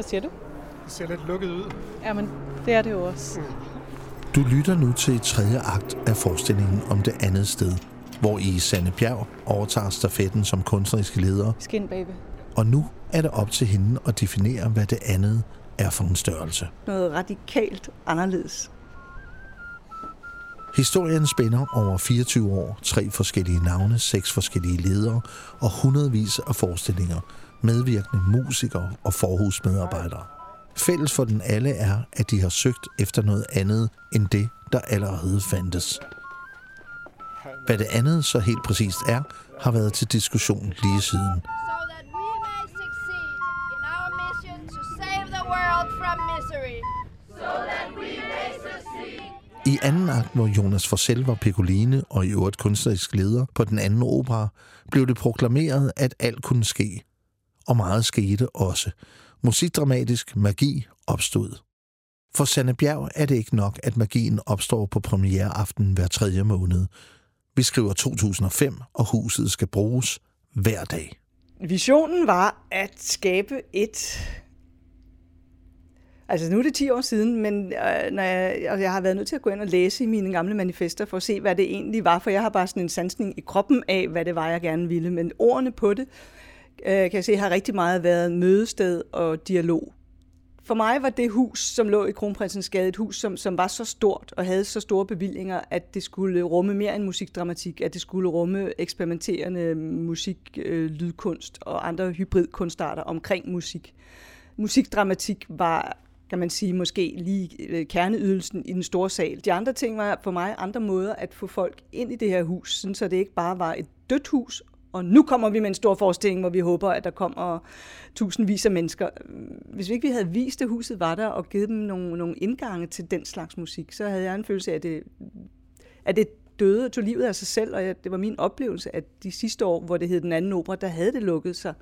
Hvad siger du? Det ser lidt lukket ud. Jamen, det er det jo også. Du lytter nu til tredje akt af forestillingen om det andet sted, hvor I Sanne Bjerg overtager stafetten som kunstnerisk leder, Skin, baby. og nu er det op til hende at definere, hvad det andet er for en størrelse. Noget radikalt anderledes. Historien spænder over 24 år, tre forskellige navne, seks forskellige ledere og hundredvis af forestillinger, medvirkende musikere og forhusmedarbejdere. Fælles for den alle er, at de har søgt efter noget andet end det, der allerede fandtes. Hvad det andet så helt præcist er, har været til diskussion lige siden. I anden akt, hvor Jonas Forsell var Piccoline og i øvrigt kunstnerisk leder på den anden opera, blev det proklameret, at alt kunne ske. Og meget skete også. Musikdramatisk magi opstod. For Sanne Bjerg er det ikke nok, at magien opstår på premiereaften hver tredje måned. Vi skriver 2005, og huset skal bruges hver dag. Visionen var at skabe et... Altså nu er det 10 år siden, men øh, når jeg, og jeg har været nødt til at gå ind og læse i mine gamle manifester for at se, hvad det egentlig var, for jeg har bare sådan en sansning i kroppen af, hvad det var, jeg gerne ville. Men ordene på det, øh, Øh, kan jeg se, har rigtig meget været mødested og dialog. For mig var det hus, som lå i Kronprinsens Gade, et hus, som, som var så stort og havde så store bevillinger, at det skulle rumme mere end musikdramatik, at det skulle rumme eksperimenterende musik, øh, lydkunst og andre hybridkunstarter omkring musik. Musikdramatik var, kan man sige, måske lige øh, kerneydelsen i den store sal. De andre ting var for mig andre måder at få folk ind i det her hus, sådan så det ikke bare var et dødt hus, og nu kommer vi med en stor forestilling, hvor vi håber, at der kommer tusindvis af mennesker. Hvis vi ikke vi havde vist, at huset var der, og givet dem nogle, nogle indgange til den slags musik, så havde jeg en følelse af, at det, at det døde og tog livet af sig selv, og jeg, det var min oplevelse, at de sidste år, hvor det hed Den anden opera, der havde det lukket sig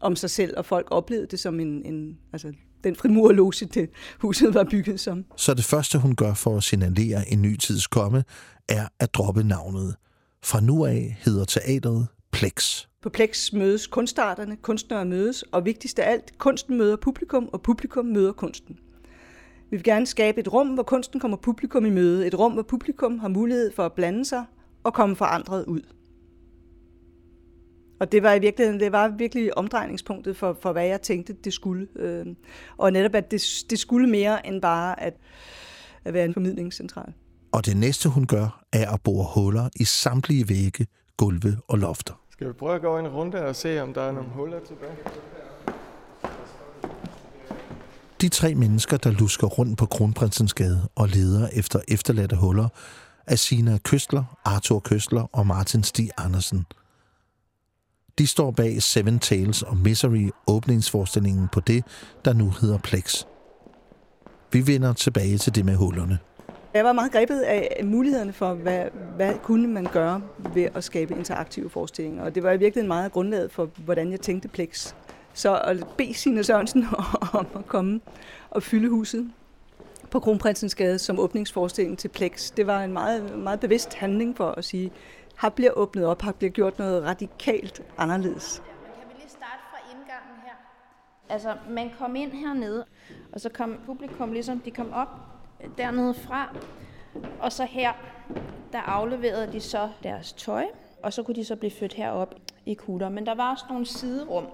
om sig selv, og folk oplevede det som en, en altså den frimurloge, det huset var bygget som. Så det første, hun gør for at signalere en ny tids komme, er at droppe navnet. Fra nu af hedder teatret Plex. På Plex mødes kunstarterne, kunstnere mødes, og vigtigst af alt, kunsten møder publikum, og publikum møder kunsten. Vi vil gerne skabe et rum, hvor kunsten kommer publikum i møde. Et rum, hvor publikum har mulighed for at blande sig og komme forandret ud. Og det var i virkeligheden, det var virkelig omdrejningspunktet for, for hvad jeg tænkte, det skulle. Øh, og netop, at det, det skulle mere end bare at, at være en formidlingscentral. Og det næste, hun gør, er at bore huller i samtlige vægge, gulve og lofter. Skal vi prøve at gå en runde og se, om der er nogle huller tilbage? De tre mennesker, der lusker rundt på Kronprinsens Gade og leder efter efterladte huller, er Sina Køstler, Arthur Køstler og Martin Stig Andersen. De står bag Seven Tales og Misery åbningsforestillingen på det, der nu hedder Plex. Vi vender tilbage til det med hullerne. Jeg var meget grebet af mulighederne for, hvad, hvad kunne man gøre ved at skabe interaktive forestillinger. Og det var i virkeligheden meget grundlaget for, hvordan jeg tænkte Plex. Så at bede Signe Sørensen om at komme og fylde huset på Kronprinsens Gade som åbningsforestilling til Plex, det var en meget, meget bevidst handling for at sige, her bliver åbnet op, her bliver gjort noget radikalt anderledes. Kan vi lige starte fra indgangen her? Altså, man kom ind hernede, og så kom publikum ligesom, de kom op dernede fra, og så her, der afleverede de så deres tøj, og så kunne de så blive født herop i kutter. Men der var også nogle siderum,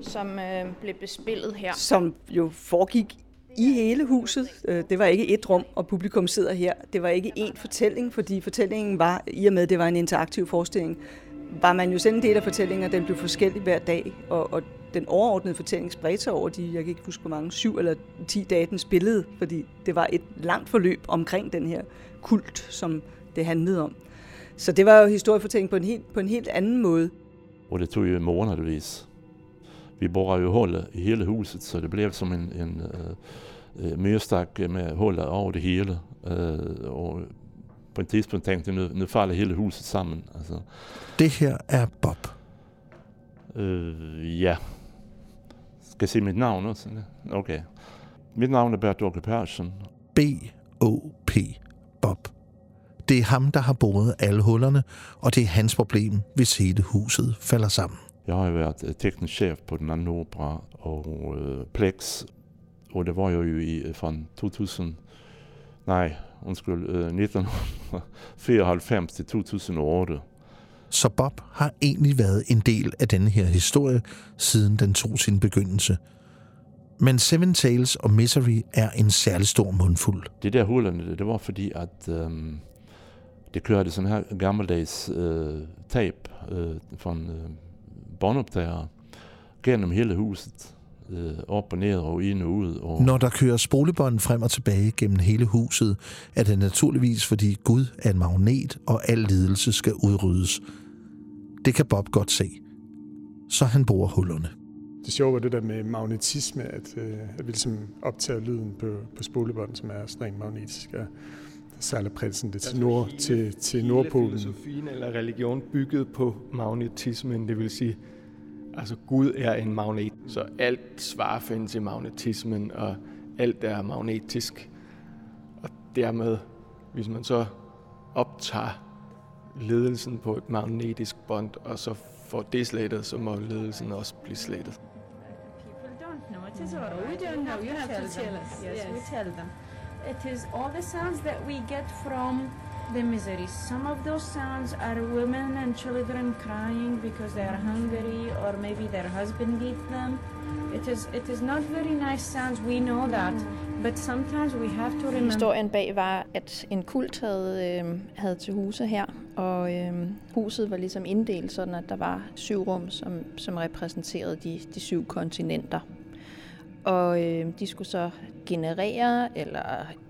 som øh, blev bespillet her. Som jo foregik i hele huset. Øh, det var ikke et rum, og publikum sidder her. Det var ikke én fortælling, fordi fortællingen var, i og med at det var en interaktiv forestilling, var man jo selv en del af fortællingen, og den blev forskellig hver dag, og, og den overordnede fortælling spredte sig over de, jeg kan ikke huske hvor mange, syv eller ti dage, den spillede, fordi det var et langt forløb omkring den her kult, som det handlede om. Så det var jo historiefortælling på en helt, på en helt anden måde. Og det tog jo månedvis. Vi borrade jo hål i hele huset så det blev som en, en uh, uh, med huller over det hele. Uh, og på ett tidspunkt tänkte nu, nu faller hela huset samman. Alltså, Det her er Bob. uh, ja. Ska jag säga mitt namn också? Okej. Mitt namn är Bert Åke Persson. B-O-P. Bob. Det er ham, der har boret alle hullerne, og det er hans problem, hvis hele huset falder sammen. Jeg har jo været øh, teknisk chef på den anden opera og øh, Plex, og det var jo i, fra 2000, nej, undskyld, øh, 1994 til 2008. Så Bob har egentlig været en del af denne her historie, siden den tog sin begyndelse. Men Seven Tales og Misery er en særlig stor mundfuld. Det der hullerne, det var fordi, at øhm, det kørte sådan her gammeldags øh, tab øh, fra en øh, båndoptager gennem hele huset. Øh, op og ned og ind og ud. Og Når der kører spolebånd frem og tilbage gennem hele huset, er det naturligvis, fordi Gud er en magnet, og al lidelse skal udryddes. Det kan Bob godt se. Så han bruger hullerne. Det sjove var det der med magnetisme, at, øh, at vi ligesom optager lyden på, på spolebånd, som er strengt magnetisk. Og sejler prinsen det til, nord, til, til Nordpolen. filosofien eller religion bygget på magnetismen, det vil sige, altså Gud er en magnet, så alt svar findes i magnetismen, og alt er magnetisk. Og dermed, hvis man så optager ledelsen på et magnetisk bånd, og så får det slettet, så må ledelsen også blive slettet. People don't know. It is oral. We don't know. You have to tell us. Yes, we tell them. It is all the sounds that we get from the misery. Some of those sounds are women and children crying because they are hungry or maybe their husband beat them. It is it is not very nice sounds. We know that. But sometimes we have to remember. Historien bag var, at en kult havde, øh, havde til huse her, og øh, huset var ligesom inddelt sådan, at der var syv rum, som, som repræsenterede de, de syv kontinenter. Og øh, de skulle så generere eller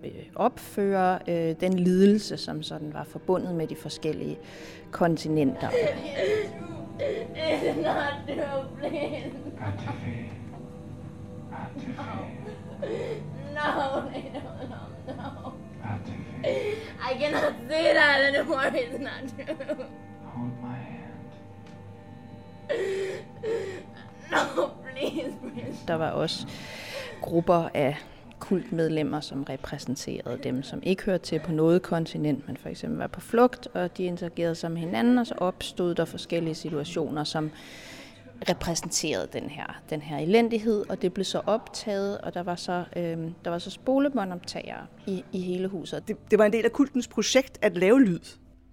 øh, opføre øh, den lidelse, som sådan var forbundet med de forskellige kontinenter. It's not. No, no, no, no. I cannot say that anymore. It's not true. Hold my hand. No, please, please. Der var også grupper af kultmedlemmer, som repræsenterede dem, som ikke hørte til på noget kontinent, men for eksempel var på flugt, og de interagerede sig med hinanden, og så opstod der forskellige situationer, som repræsenterede den her, den her elendighed, og det blev så optaget, og der var så, øh, der var så spolebåndoptagere i, i hele huset. Det, det var en del af kultens projekt at lave lyd.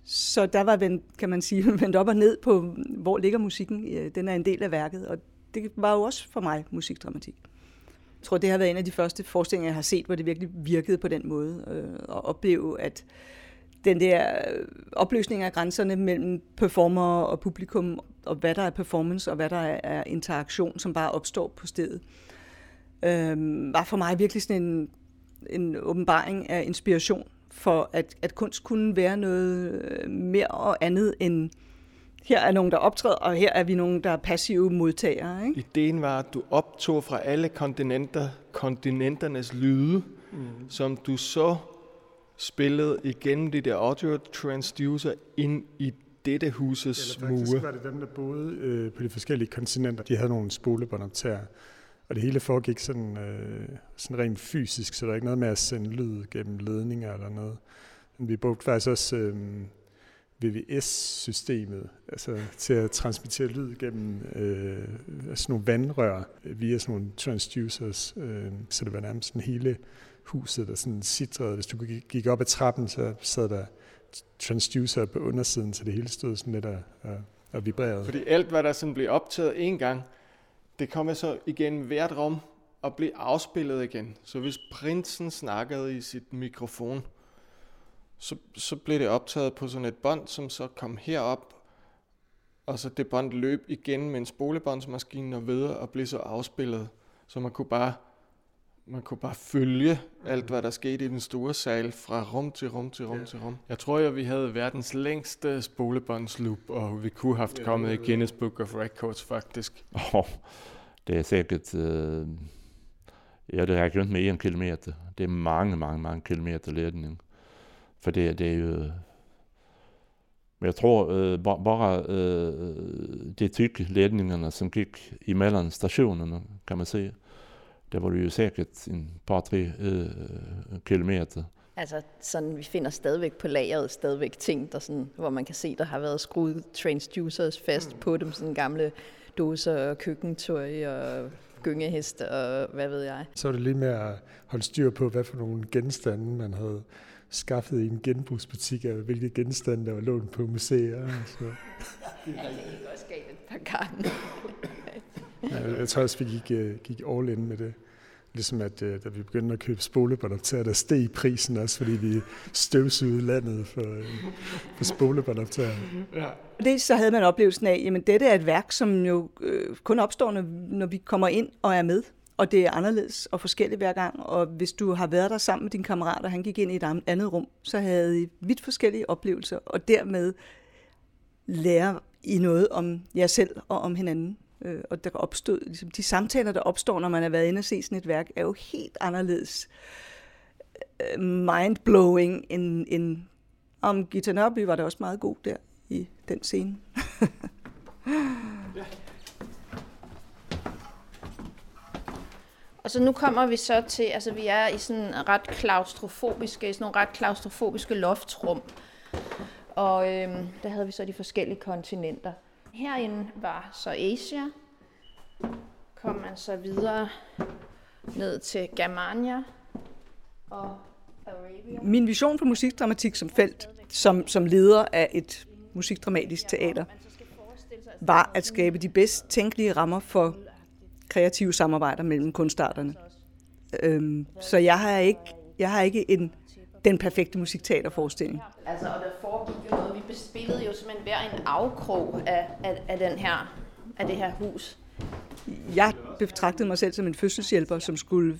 Så der var vendt, kan man sige, vendt op og ned på, hvor ligger musikken. Øh, Den er en del af værket, og det var jo også for mig musikdramatik. Jeg tror, det har været en af de første forestillinger, jeg har set, hvor det virkelig virkede på den måde. Øh, at opleve, at den der øh, opløsning af grænserne mellem performer og publikum, og hvad der er performance, og hvad der er interaktion, som bare opstår på stedet, øh, var for mig virkelig sådan en, en åbenbaring af inspiration for, at, at kunst kunne være noget øh, mere og andet end her er nogen, der optræder, og her er vi nogen, der er passive modtagere. Ikke? Ideen var, at du optog fra alle kontinenter, kontinenternes lyde, mm. som du så spillede igennem de der audio transducer ind i dette huses Eller faktisk mure. var det dem, der boede øh, på de forskellige kontinenter. De havde nogle spolebåndoptager, og det hele foregik sådan, øh, sådan rent fysisk, så der er ikke noget med at sende lyd gennem ledninger eller noget. Men vi brugte faktisk også øh, VVS-systemet, altså til at transmittere lyd gennem øh, sådan nogle vandrør via sådan nogle transducers, øh, så det var nærmest sådan hele huset, der sådan sidrede. Hvis du gik- op ad trappen, så sad der transducer på undersiden, så det hele stod sådan lidt og, og, og vibrerede. Fordi alt, hvad der sådan blev optaget en gang, det kommer så igen hvert rum og blev afspillet igen. Så hvis prinsen snakkede i sit mikrofon, så, så blev det optaget på sådan et bånd, som så kom herop, og så det bånd løb igen med en spolebåndsmaskine og videre og blev så afspillet. Så man kunne bare man kunne bare følge alt, hvad der skete i den store sal fra rum til rum til rum ja. til rum. Jeg tror jo, vi havde verdens længste spolebåndsloop, og vi kunne have Ja, kommet i Guinness Book of Records faktisk. Oh, det er sikkert... Øh, ja, det rækker ikke med en kilometer. Det er mange, mange, mange kilometer ledning. For det, det er jo... Men jeg tror øh, ba- bare øh, de tykke ledningerne, som gik imellem stationerne, kan man sige, der var det jo sikkert en par, tre øh, kilometer. Altså, sådan, vi finder stadigvæk på lageret stadigvæk ting, der sådan, hvor man kan se, der har været skruet transducers fast mm. på dem, sådan gamle dåser og køkkentøj og gyngehest og hvad ved jeg. Så var det lige med at holde styr på, hvad for nogle genstande man havde skaffet i en genbrugsbutik, og hvilke genstande, der var lånt på museer. Så. Det har jeg også galt et par gange. ja, jeg tror også, vi gik, øh, gik all in med det. Ligesom at øh, da vi begyndte at købe spolebåndoptager, der steg prisen også, fordi vi støvsugede landet for, øh, for spolebåndoptager. Ja. Det så havde man oplevelsen af, at dette er et værk, som jo øh, kun opstår, når, når vi kommer ind og er med. Og det er anderledes og forskelligt hver gang. Og hvis du har været der sammen med din kammerat, og han gik ind i et andet rum, så havde I vidt forskellige oplevelser, og dermed lærer I noget om jer selv og om hinanden. Øh, og der opstod, ligesom de samtaler, der opstår, når man har været inde og se sådan et værk, er jo helt anderledes øh, mindblowing end, end om Gita Nørby var der også meget god der i den scene. Og så nu kommer vi så til, altså vi er i sådan ret klaustrofobiske, i sådan nogle ret klaustrofobiske loftrum. Og øhm, der havde vi så de forskellige kontinenter. Herinde var så Asia. Kom man så videre ned til Germania og Arabia. Min vision for musikdramatik som felt, som, som leder af et musikdramatisk teater, var at skabe de bedst tænkelige rammer for kreative samarbejder mellem kunstarterne. Øhm, så jeg har ikke, jeg har ikke en, den perfekte musikteaterforestilling. Altså, og der foregik jo noget. Vi spillede jo simpelthen hver en afkrog af, af, af, den her, af det her hus. Jeg betragtede mig selv som en fødselshjælper, som skulle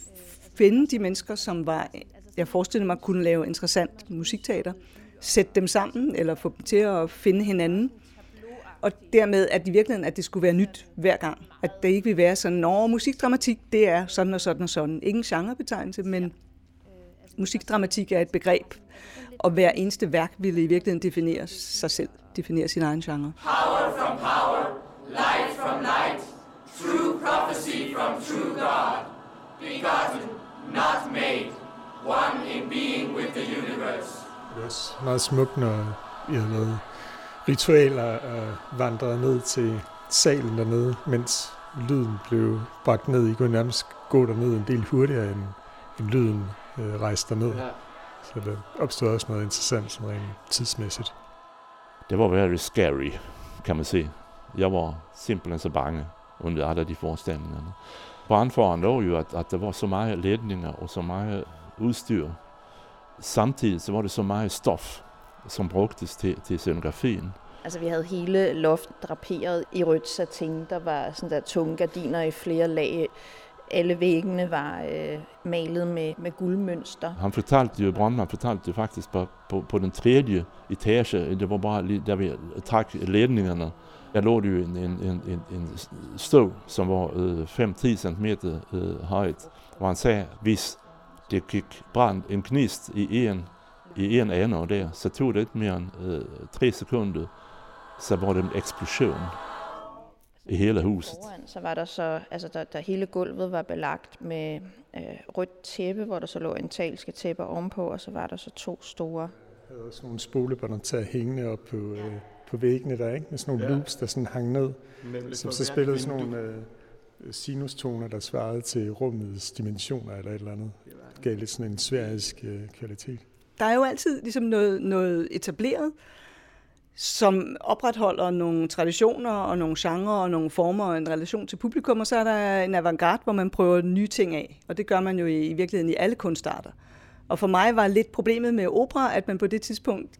finde de mennesker, som var, jeg forestillede mig kunne lave interessant musikteater, sætte dem sammen, eller få dem til at finde hinanden, og dermed, at i virkeligheden, at det skulle være nyt hver gang. At det ikke vil være sådan, når musikdramatik, det er sådan og sådan og sådan. Ingen genrebetegnelse, men musikdramatik er et begreb, og hver eneste værk ville i virkeligheden definere sig selv, definere sin egen genre. Power from power, light from light, true prophecy from true God, begotten, not made, one in being with the universe. Det er også meget smukt, når I har lavet ritualer og vandrede ned til salen dernede, mens lyden blev bragt ned. I kunne nærmest gå derned en del hurtigere, end, end lyden øh, rejste derned. Ja. Så der opstod også noget interessant sådan rent tidsmæssigt. Det var very scary, kan man sige. Jeg var simpelthen så bange under alle de forestillinger. Brandfaren lå jo, at, at der var så meget ledninger og så meget udstyr. Samtidig så var det så meget stof, som brugtes til, til scenografien. Altså vi havde hele loftet draperet i rødt satin. Der var sådan der tunge gardiner i flere lag. Alle væggene var øh, malet med, med guldmønster. Han fortalte jo, Brandman fortalte jo faktisk på, på, på den tredje etage, det var bare lige, der vi trak ledningerne, der lå det jo en, en, en, en, en støv, som var øh, 5-10 cm øh, højt, hvor han sagde, hvis det gik brand en knist i en i en ende der, så tog det ikke mere end øh, tre sekunder, så var det en eksplosion i hele huset. Foran, så var der så, altså der, der hele gulvet var belagt med øh, rødt tæppe, hvor der så lå en talske tæppe ovenpå, og så var der så to store. Jeg havde også nogle spolebånd til at hænge op på, øh, på væggene der, ikke? med sådan nogle ja. loops, der sådan hang ned, Nemlig som så spillede sådan nogle øh, sinustoner, der svarede til rummets dimensioner eller et eller andet. Det gav lidt sådan en sværisk øh, kvalitet der er jo altid ligesom noget, noget etableret, som opretholder nogle traditioner og nogle genrer og nogle former og en relation til publikum, og så er der en avantgarde, hvor man prøver nye ting af. Og det gør man jo i, i virkeligheden i alle kunstarter. Og for mig var lidt problemet med opera, at man på det tidspunkt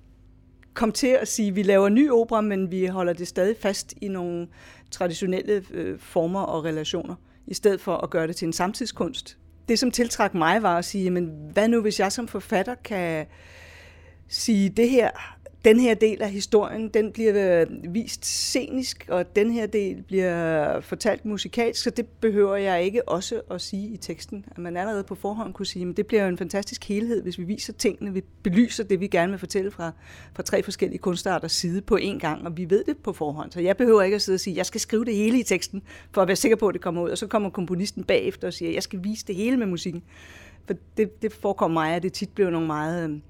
kom til at sige, at vi laver ny opera, men vi holder det stadig fast i nogle traditionelle øh, former og relationer, i stedet for at gøre det til en samtidskunst, det, som tiltrak mig, var at sige, men hvad nu, hvis jeg som forfatter kan sige, det her den her del af historien, den bliver øh, vist scenisk, og den her del bliver fortalt musikalsk, så det behøver jeg ikke også at sige i teksten. At man allerede på forhånd kunne sige, at det bliver en fantastisk helhed, hvis vi viser tingene, vi belyser det, vi gerne vil fortælle fra, fra tre forskellige kunstarters side på én gang, og vi ved det på forhånd. Så jeg behøver ikke at sidde og sige, at jeg skal skrive det hele i teksten, for at være sikker på, at det kommer ud, og så kommer komponisten bagefter og siger, at jeg skal vise det hele med musikken. For det, det forekommer mig, at det tit bliver nogle meget øhm,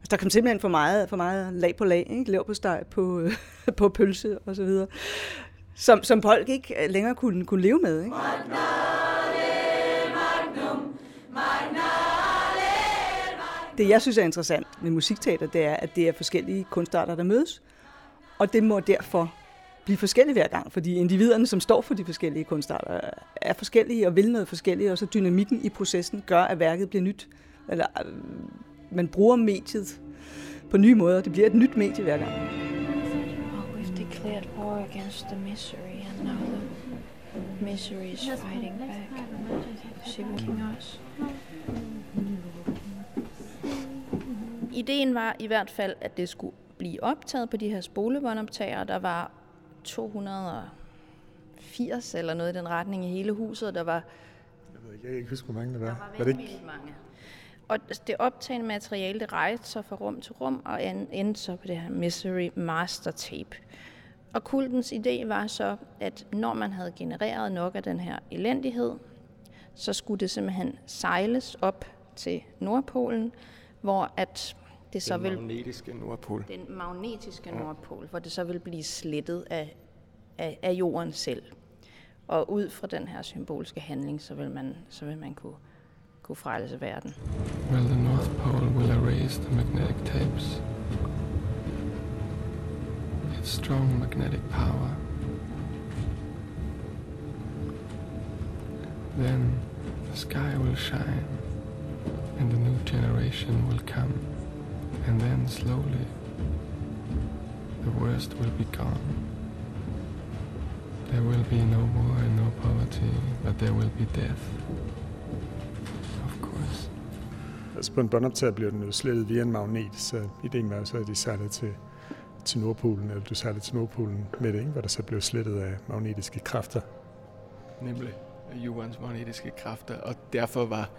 Altså, der kom simpelthen for meget, for meget lag på lag, ikke? Lav på steg på, på pølse og så videre. som, som folk ikke øh, længere kunne, kunne leve med. Ikke? Det, jeg synes er interessant med musikteater, det er, at det er forskellige kunstarter, der mødes. Og det må derfor blive forskellige hver gang, fordi individerne, som står for de forskellige kunstarter, er forskellige og vil noget forskelligt, og så dynamikken i processen gør, at værket bliver nyt. Eller øh, man bruger mediet på nye måder. Det bliver et nyt medie hver gang. Oh, we've declared war against the misery, and now the misery is fighting back. Seeking us. Ideen var i hvert fald, at det skulle blive optaget på de her spolebåndoptagere. Der var 280 eller noget i den retning i hele huset. Der var, Jeg ved ikke, jeg kan ikke huske, hvor mange der var. der var var det ikke? mange. Og det optagende materiale, det rejste sig fra rum til rum og en- endte så på det her Misery Master Tape. Og kultens idé var så, at når man havde genereret nok af den her elendighed, så skulle det simpelthen sejles op til Nordpolen, hvor at det så Den vil magnetiske nordpol. den magnetiske nordpol, hvor det så vil blive slettet af, af, af jorden selv. Og ud fra den her symbolske handling, så vil man, så vil man kunne, kunne frelse verden. Well, the North Pole will erase the magnetic tapes. Its strong magnetic power. Then the sky will shine, and the new generation will come, and then slowly the worst will be gone. There will be no war and no poverty, but there will be death. Altså på en båndoptager bliver den jo slettet via en magnet, så ideen var jo så, at de sejlede til, til Nordpolen, eller du sejlede til Nordpolen med det, ikke? hvor der så blev slettet af magnetiske kræfter. Nemlig af jordens magnetiske kræfter. Og derfor var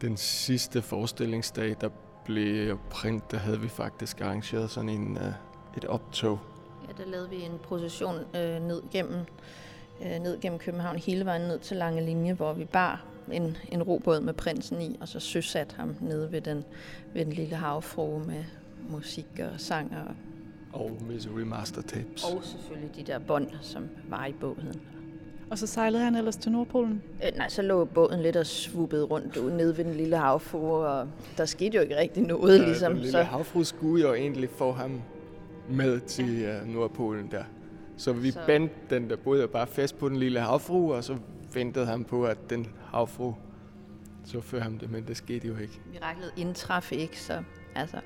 den sidste forestillingsdag, der blev print, der havde vi faktisk arrangeret sådan en, uh, et optog. Ja, der lavede vi en procession øh, ned, gennem, øh, ned gennem København, hele vejen ned til Lange Linje, hvor vi bar en, en robåd med prinsen i, og så søsat ham nede ved den, ved den lille havfrue med musik og sang og, Og Misery Master Tapes. og selvfølgelig de der bånd, som var i båden. Og så sejlede han ellers til Nordpolen. Øh, nej, så lå båden lidt og svuppede rundt ude nede ved den lille havfrue, og der skete jo ikke rigtig noget, Ja, ligesom. Den lille Så, havfru skulle jo egentlig få ham med til uh, Nordpolen der. Så vi Så- bandt den der både bare fast på den lille havfru, og så ventede han på, at den havfru så førte ham det, men det skete jo ikke. miraklet indtraf ikke, så altså,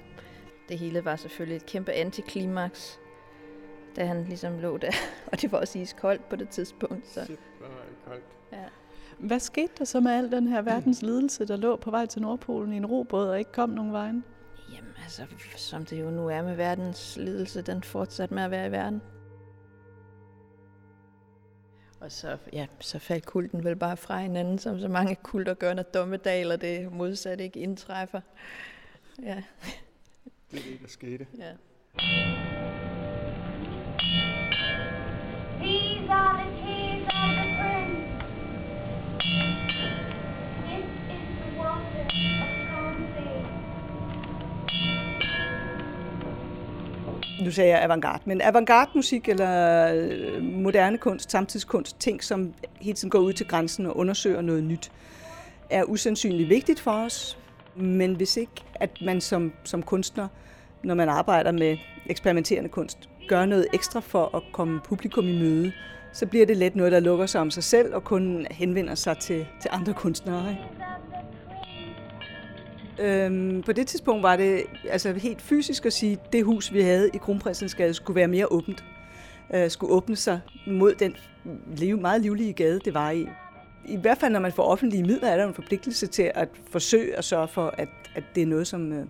det hele var selvfølgelig et kæmpe antiklimaks, da han ligesom lå der, og det var også iskoldt på det tidspunkt. Så. Shit, hvor var det koldt. Ja. Hvad skete der så med al den her verdens lidelse, der lå på vej til Nordpolen i en robåd og ikke kom nogen vejen? Jamen altså, som det jo nu er med verdens lidelse, den fortsat med at være i verden. Og så, ja, så faldt kulten vel bare fra hinanden, som så mange kulter gør, når dommedag, og det modsat ikke indtræffer. Ja, Det er det, der skete. ja. Nu sagde jeg avantgarde, men avantgarde musik eller øh, moderne kunst, samtidskunst, ting, som hele tiden går ud til grænsen og undersøger noget nyt, er usandsynligt vigtigt for os. Men hvis ikke, at man som, som kunstner, når man arbejder med eksperimenterende kunst, gør noget ekstra for at komme publikum i møde, så bliver det let noget, der lukker sig om sig selv og kun henvender sig til, til andre kunstnere. Ikke? Øhm, på det tidspunkt var det altså helt fysisk at sige, at det hus, vi havde i Kronprinsens Gade, skulle være mere åbent. Øh, skulle åbne sig mod den liv, meget livlige gade, det var i. I hvert fald, når man får offentlige midler, er der en forpligtelse til at forsøge at sørge for, at, at det er noget, som, øh,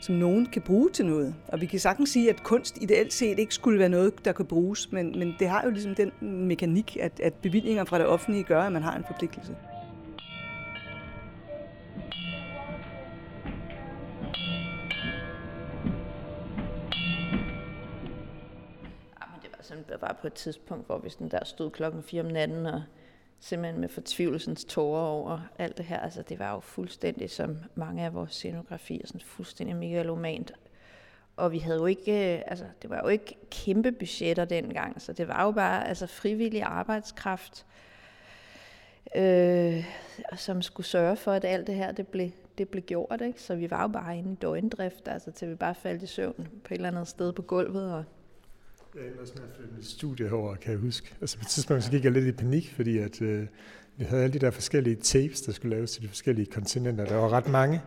som nogen kan bruge til noget. Og vi kan sagtens sige, at kunst ideelt set ikke skulle være noget, der kan bruges, men, men det har jo ligesom den mekanik, at, at bevillinger fra det offentlige gør, at man har en forpligtelse. Der var på et tidspunkt, hvor vi sådan der stod klokken 4 om natten og simpelthen med fortvivlelsens tårer over alt det her. Altså, det var jo fuldstændig som mange af vores scenografier, sådan fuldstændig megalomant. Og vi havde jo ikke, øh, altså det var jo ikke kæmpe budgetter dengang, så det var jo bare altså frivillig arbejdskraft, øh, som skulle sørge for, at alt det her det blev, det blev gjort. Ikke? Så vi var jo bare inde i døgndrift, altså til vi bare faldt i søvn på et eller andet sted på gulvet. Og jeg endte også med at flytte mit studie herover, kan jeg huske. Altså på et tidspunkt så gik jeg lidt i panik, fordi at, øh, vi havde alle de der forskellige tapes, der skulle laves til de forskellige kontinenter. Der var ret mange.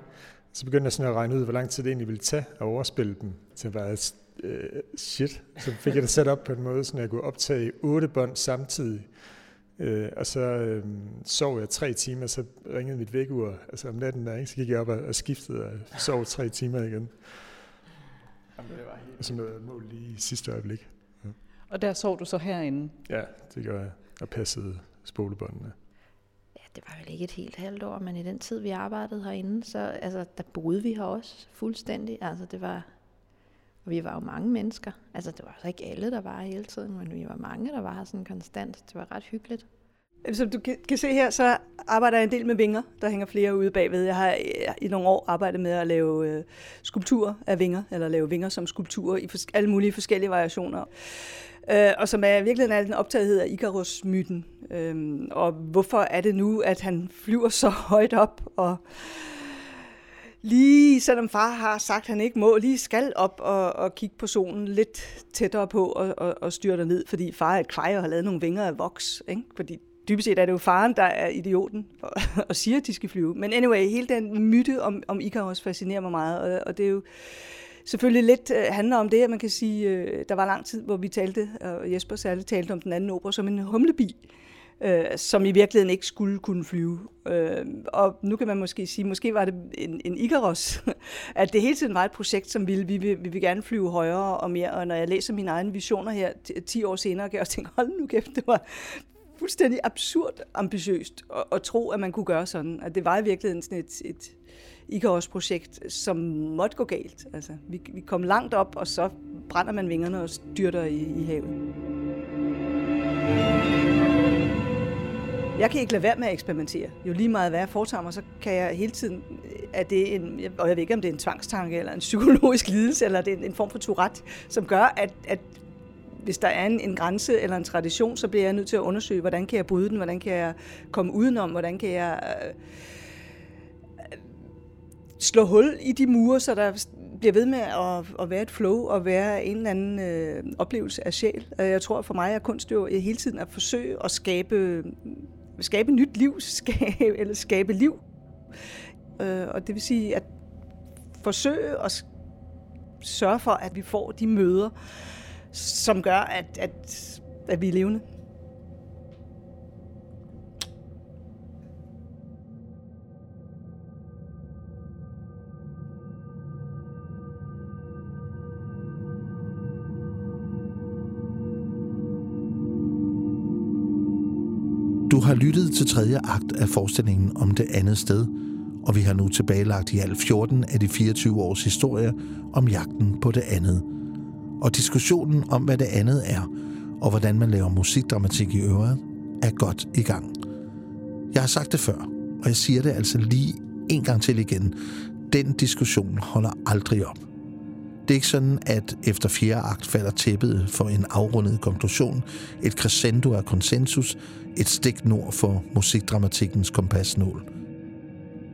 Så begyndte jeg sådan at regne ud, hvor lang tid det egentlig ville tage at overspille dem. Så jeg var øh, shit. Så fik jeg det sat op på en måde, så jeg kunne optage otte bånd samtidig. Øh, og så øh, sov jeg tre timer, så ringede mit vækkeur altså om natten der, ikke? så gik jeg op og, og skiftede og sov tre timer igen. Jamen, det var helt... Og så noget mål lige i sidste øjeblik. Og der sov du så herinde? Ja, det gør jeg. Og passede spolebåndene. Ja, det var vel ikke et helt halvt år, men i den tid, vi arbejdede herinde, så altså, der boede vi her også fuldstændig. Altså, det var, og vi var jo mange mennesker. Altså, det var altså ikke alle, der var hele tiden, men vi var mange, der var her sådan konstant. Det var ret hyggeligt. Som du kan se her, så arbejder jeg en del med vinger. Der hænger flere ude bagved. Jeg har i nogle år arbejdet med at lave øh, skulpturer af vinger, eller lave vinger som skulpturer i alle mulige forskellige variationer. Øh, og som er virkelig er den optagethed af Icarus-myten. Øh, og hvorfor er det nu, at han flyver så højt op og lige selvom far har sagt, at han ikke må, lige skal op og, og kigge på solen lidt tættere på og, og, og styre ned, fordi far er et kvej og har lavet nogle vinger af voks. Ikke? Fordi dybest set er det jo faren, der er idioten og, og siger, at de skal flyve. Men anyway, hele den myte om, om Icarus fascinerer mig meget, og, og det er jo selvfølgelig lidt øh, handler om det, at man kan sige, øh, der var lang tid, hvor vi talte, og Jesper særligt talte om den anden opera som en humlebi øh, som i virkeligheden ikke skulle kunne flyve. Øh, og nu kan man måske sige, måske var det en, en Icarus, at det hele tiden var et projekt, som ville, vi vil, vi vil gerne flyve højere og mere. Og når jeg læser mine egne visioner her 10 år senere, kan jeg også tænke, hold nu kæft, det var fuldstændig absurd ambitiøst at, at tro, at man kunne gøre sådan. At det var i virkeligheden sådan et, et Icarus-projekt, som måtte gå galt. Altså, vi, vi kom langt op, og så brænder man vingerne og styrter i, i havet. Jeg kan ikke lade være med at eksperimentere. Jo lige meget hvad jeg foretager mig, så kan jeg hele tiden, Er det en, og jeg ved ikke om det er en tvangstanke, eller en psykologisk lidelse, eller det er en, form for Tourette, som gør, at, at hvis der er en, en grænse eller en tradition, så bliver jeg nødt til at undersøge, hvordan kan jeg bryde den, hvordan kan jeg komme udenom, hvordan kan jeg øh, slå hul i de mure, så der bliver ved med at, at være et flow og være en eller anden øh, oplevelse af sjæl. Jeg tror for mig er kunst jo øh, hele tiden at forsøge at skabe øh, skabe nyt liv, skabe, eller skabe liv. Øh, og det vil sige, at forsøge at sørge for, at vi får de møder, som gør, at, at, at vi er levende. Du har lyttet til tredje akt af forestillingen om det andet sted, og vi har nu tilbagelagt i alt 14 af de 24 års historie om jagten på det andet. Og diskussionen om, hvad det andet er, og hvordan man laver musikdramatik i øret, er godt i gang. Jeg har sagt det før, og jeg siger det altså lige en gang til igen. Den diskussion holder aldrig op. Det er ikke sådan, at efter fjerde akt falder tæppet for en afrundet konklusion, et crescendo af konsensus, et stik nord for musikdramatikkens kompasnål.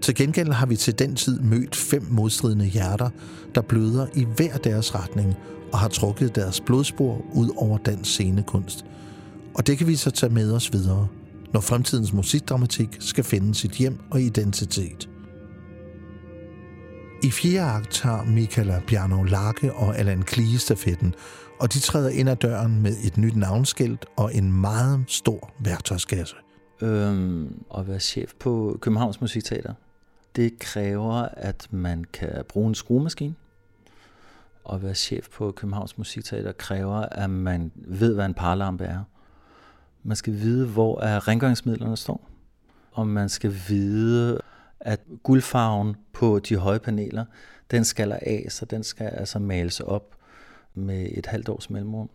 Til gengæld har vi til den tid mødt fem modstridende hjerter, der bløder i hver deres retning og har trukket deres blodspor ud over dansk scenekunst. Og det kan vi så tage med os videre, når fremtidens musikdramatik skal finde sit hjem og identitet. I fjerde akt tager Michaela Bjarno Larke og Allan Klige stafetten, og de træder ind ad døren med et nyt navnskilt og en meget stor værktøjskasse. Øhm, at være chef på Københavns Musikteater, det kræver, at man kan bruge en skruemaskine. At være chef på Københavns Musikteater kræver, at man ved, hvad en parlampe er. Man skal vide, hvor er rengøringsmidlerne står. Og man skal vide, at guldfarven på de høje paneler, den skal af, så den skal altså males op med et halvt års mellemrum.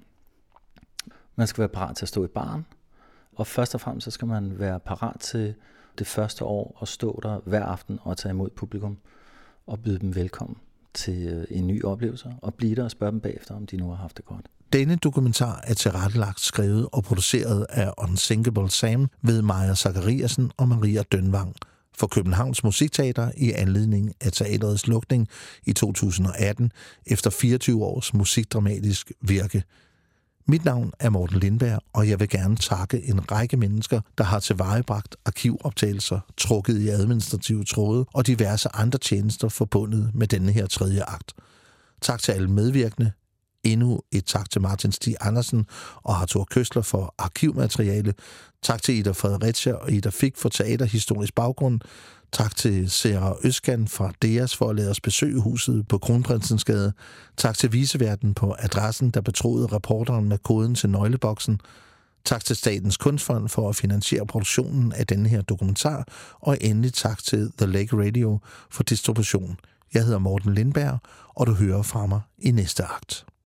Man skal være parat til at stå i barn, og først og fremmest så skal man være parat til det første år at stå der hver aften og tage imod publikum og byde dem velkommen. til øh, en ny oplevelse og blive der og spørge dem bagefter, om de nu har haft det godt. Denne dokumentar er tilrettelagt, skrevet og produceret af Unsinkable Sam ved Maja Zachariasen og Maria Dønvang for Københavns Musikteater i anledning af teaterets lukning i 2018 efter 24 års musikdramatisk virke. Mit navn er Morten Lindberg, og jeg vil gerne takke en række mennesker, der har tilvejebragt arkivoptagelser, trukket i administrative tråde og diverse andre tjenester forbundet med denne her tredje akt. Tak til alle medvirkende, Endnu et tak til Martin Stig Andersen og Arthur Køsler for arkivmateriale. Tak til Ida Fredericia og Ida Fik for teaterhistorisk baggrund. Tak til Sarah Øskan fra DEAS for at lade os besøge huset på Kronprinsensgade. Tak til viseverden på adressen, der betroede reporteren med koden til nøgleboksen. Tak til Statens Kunstfond for at finansiere produktionen af denne her dokumentar. Og endelig tak til The Lake Radio for distribution. Jeg hedder Morten Lindberg, og du hører fra mig i næste akt.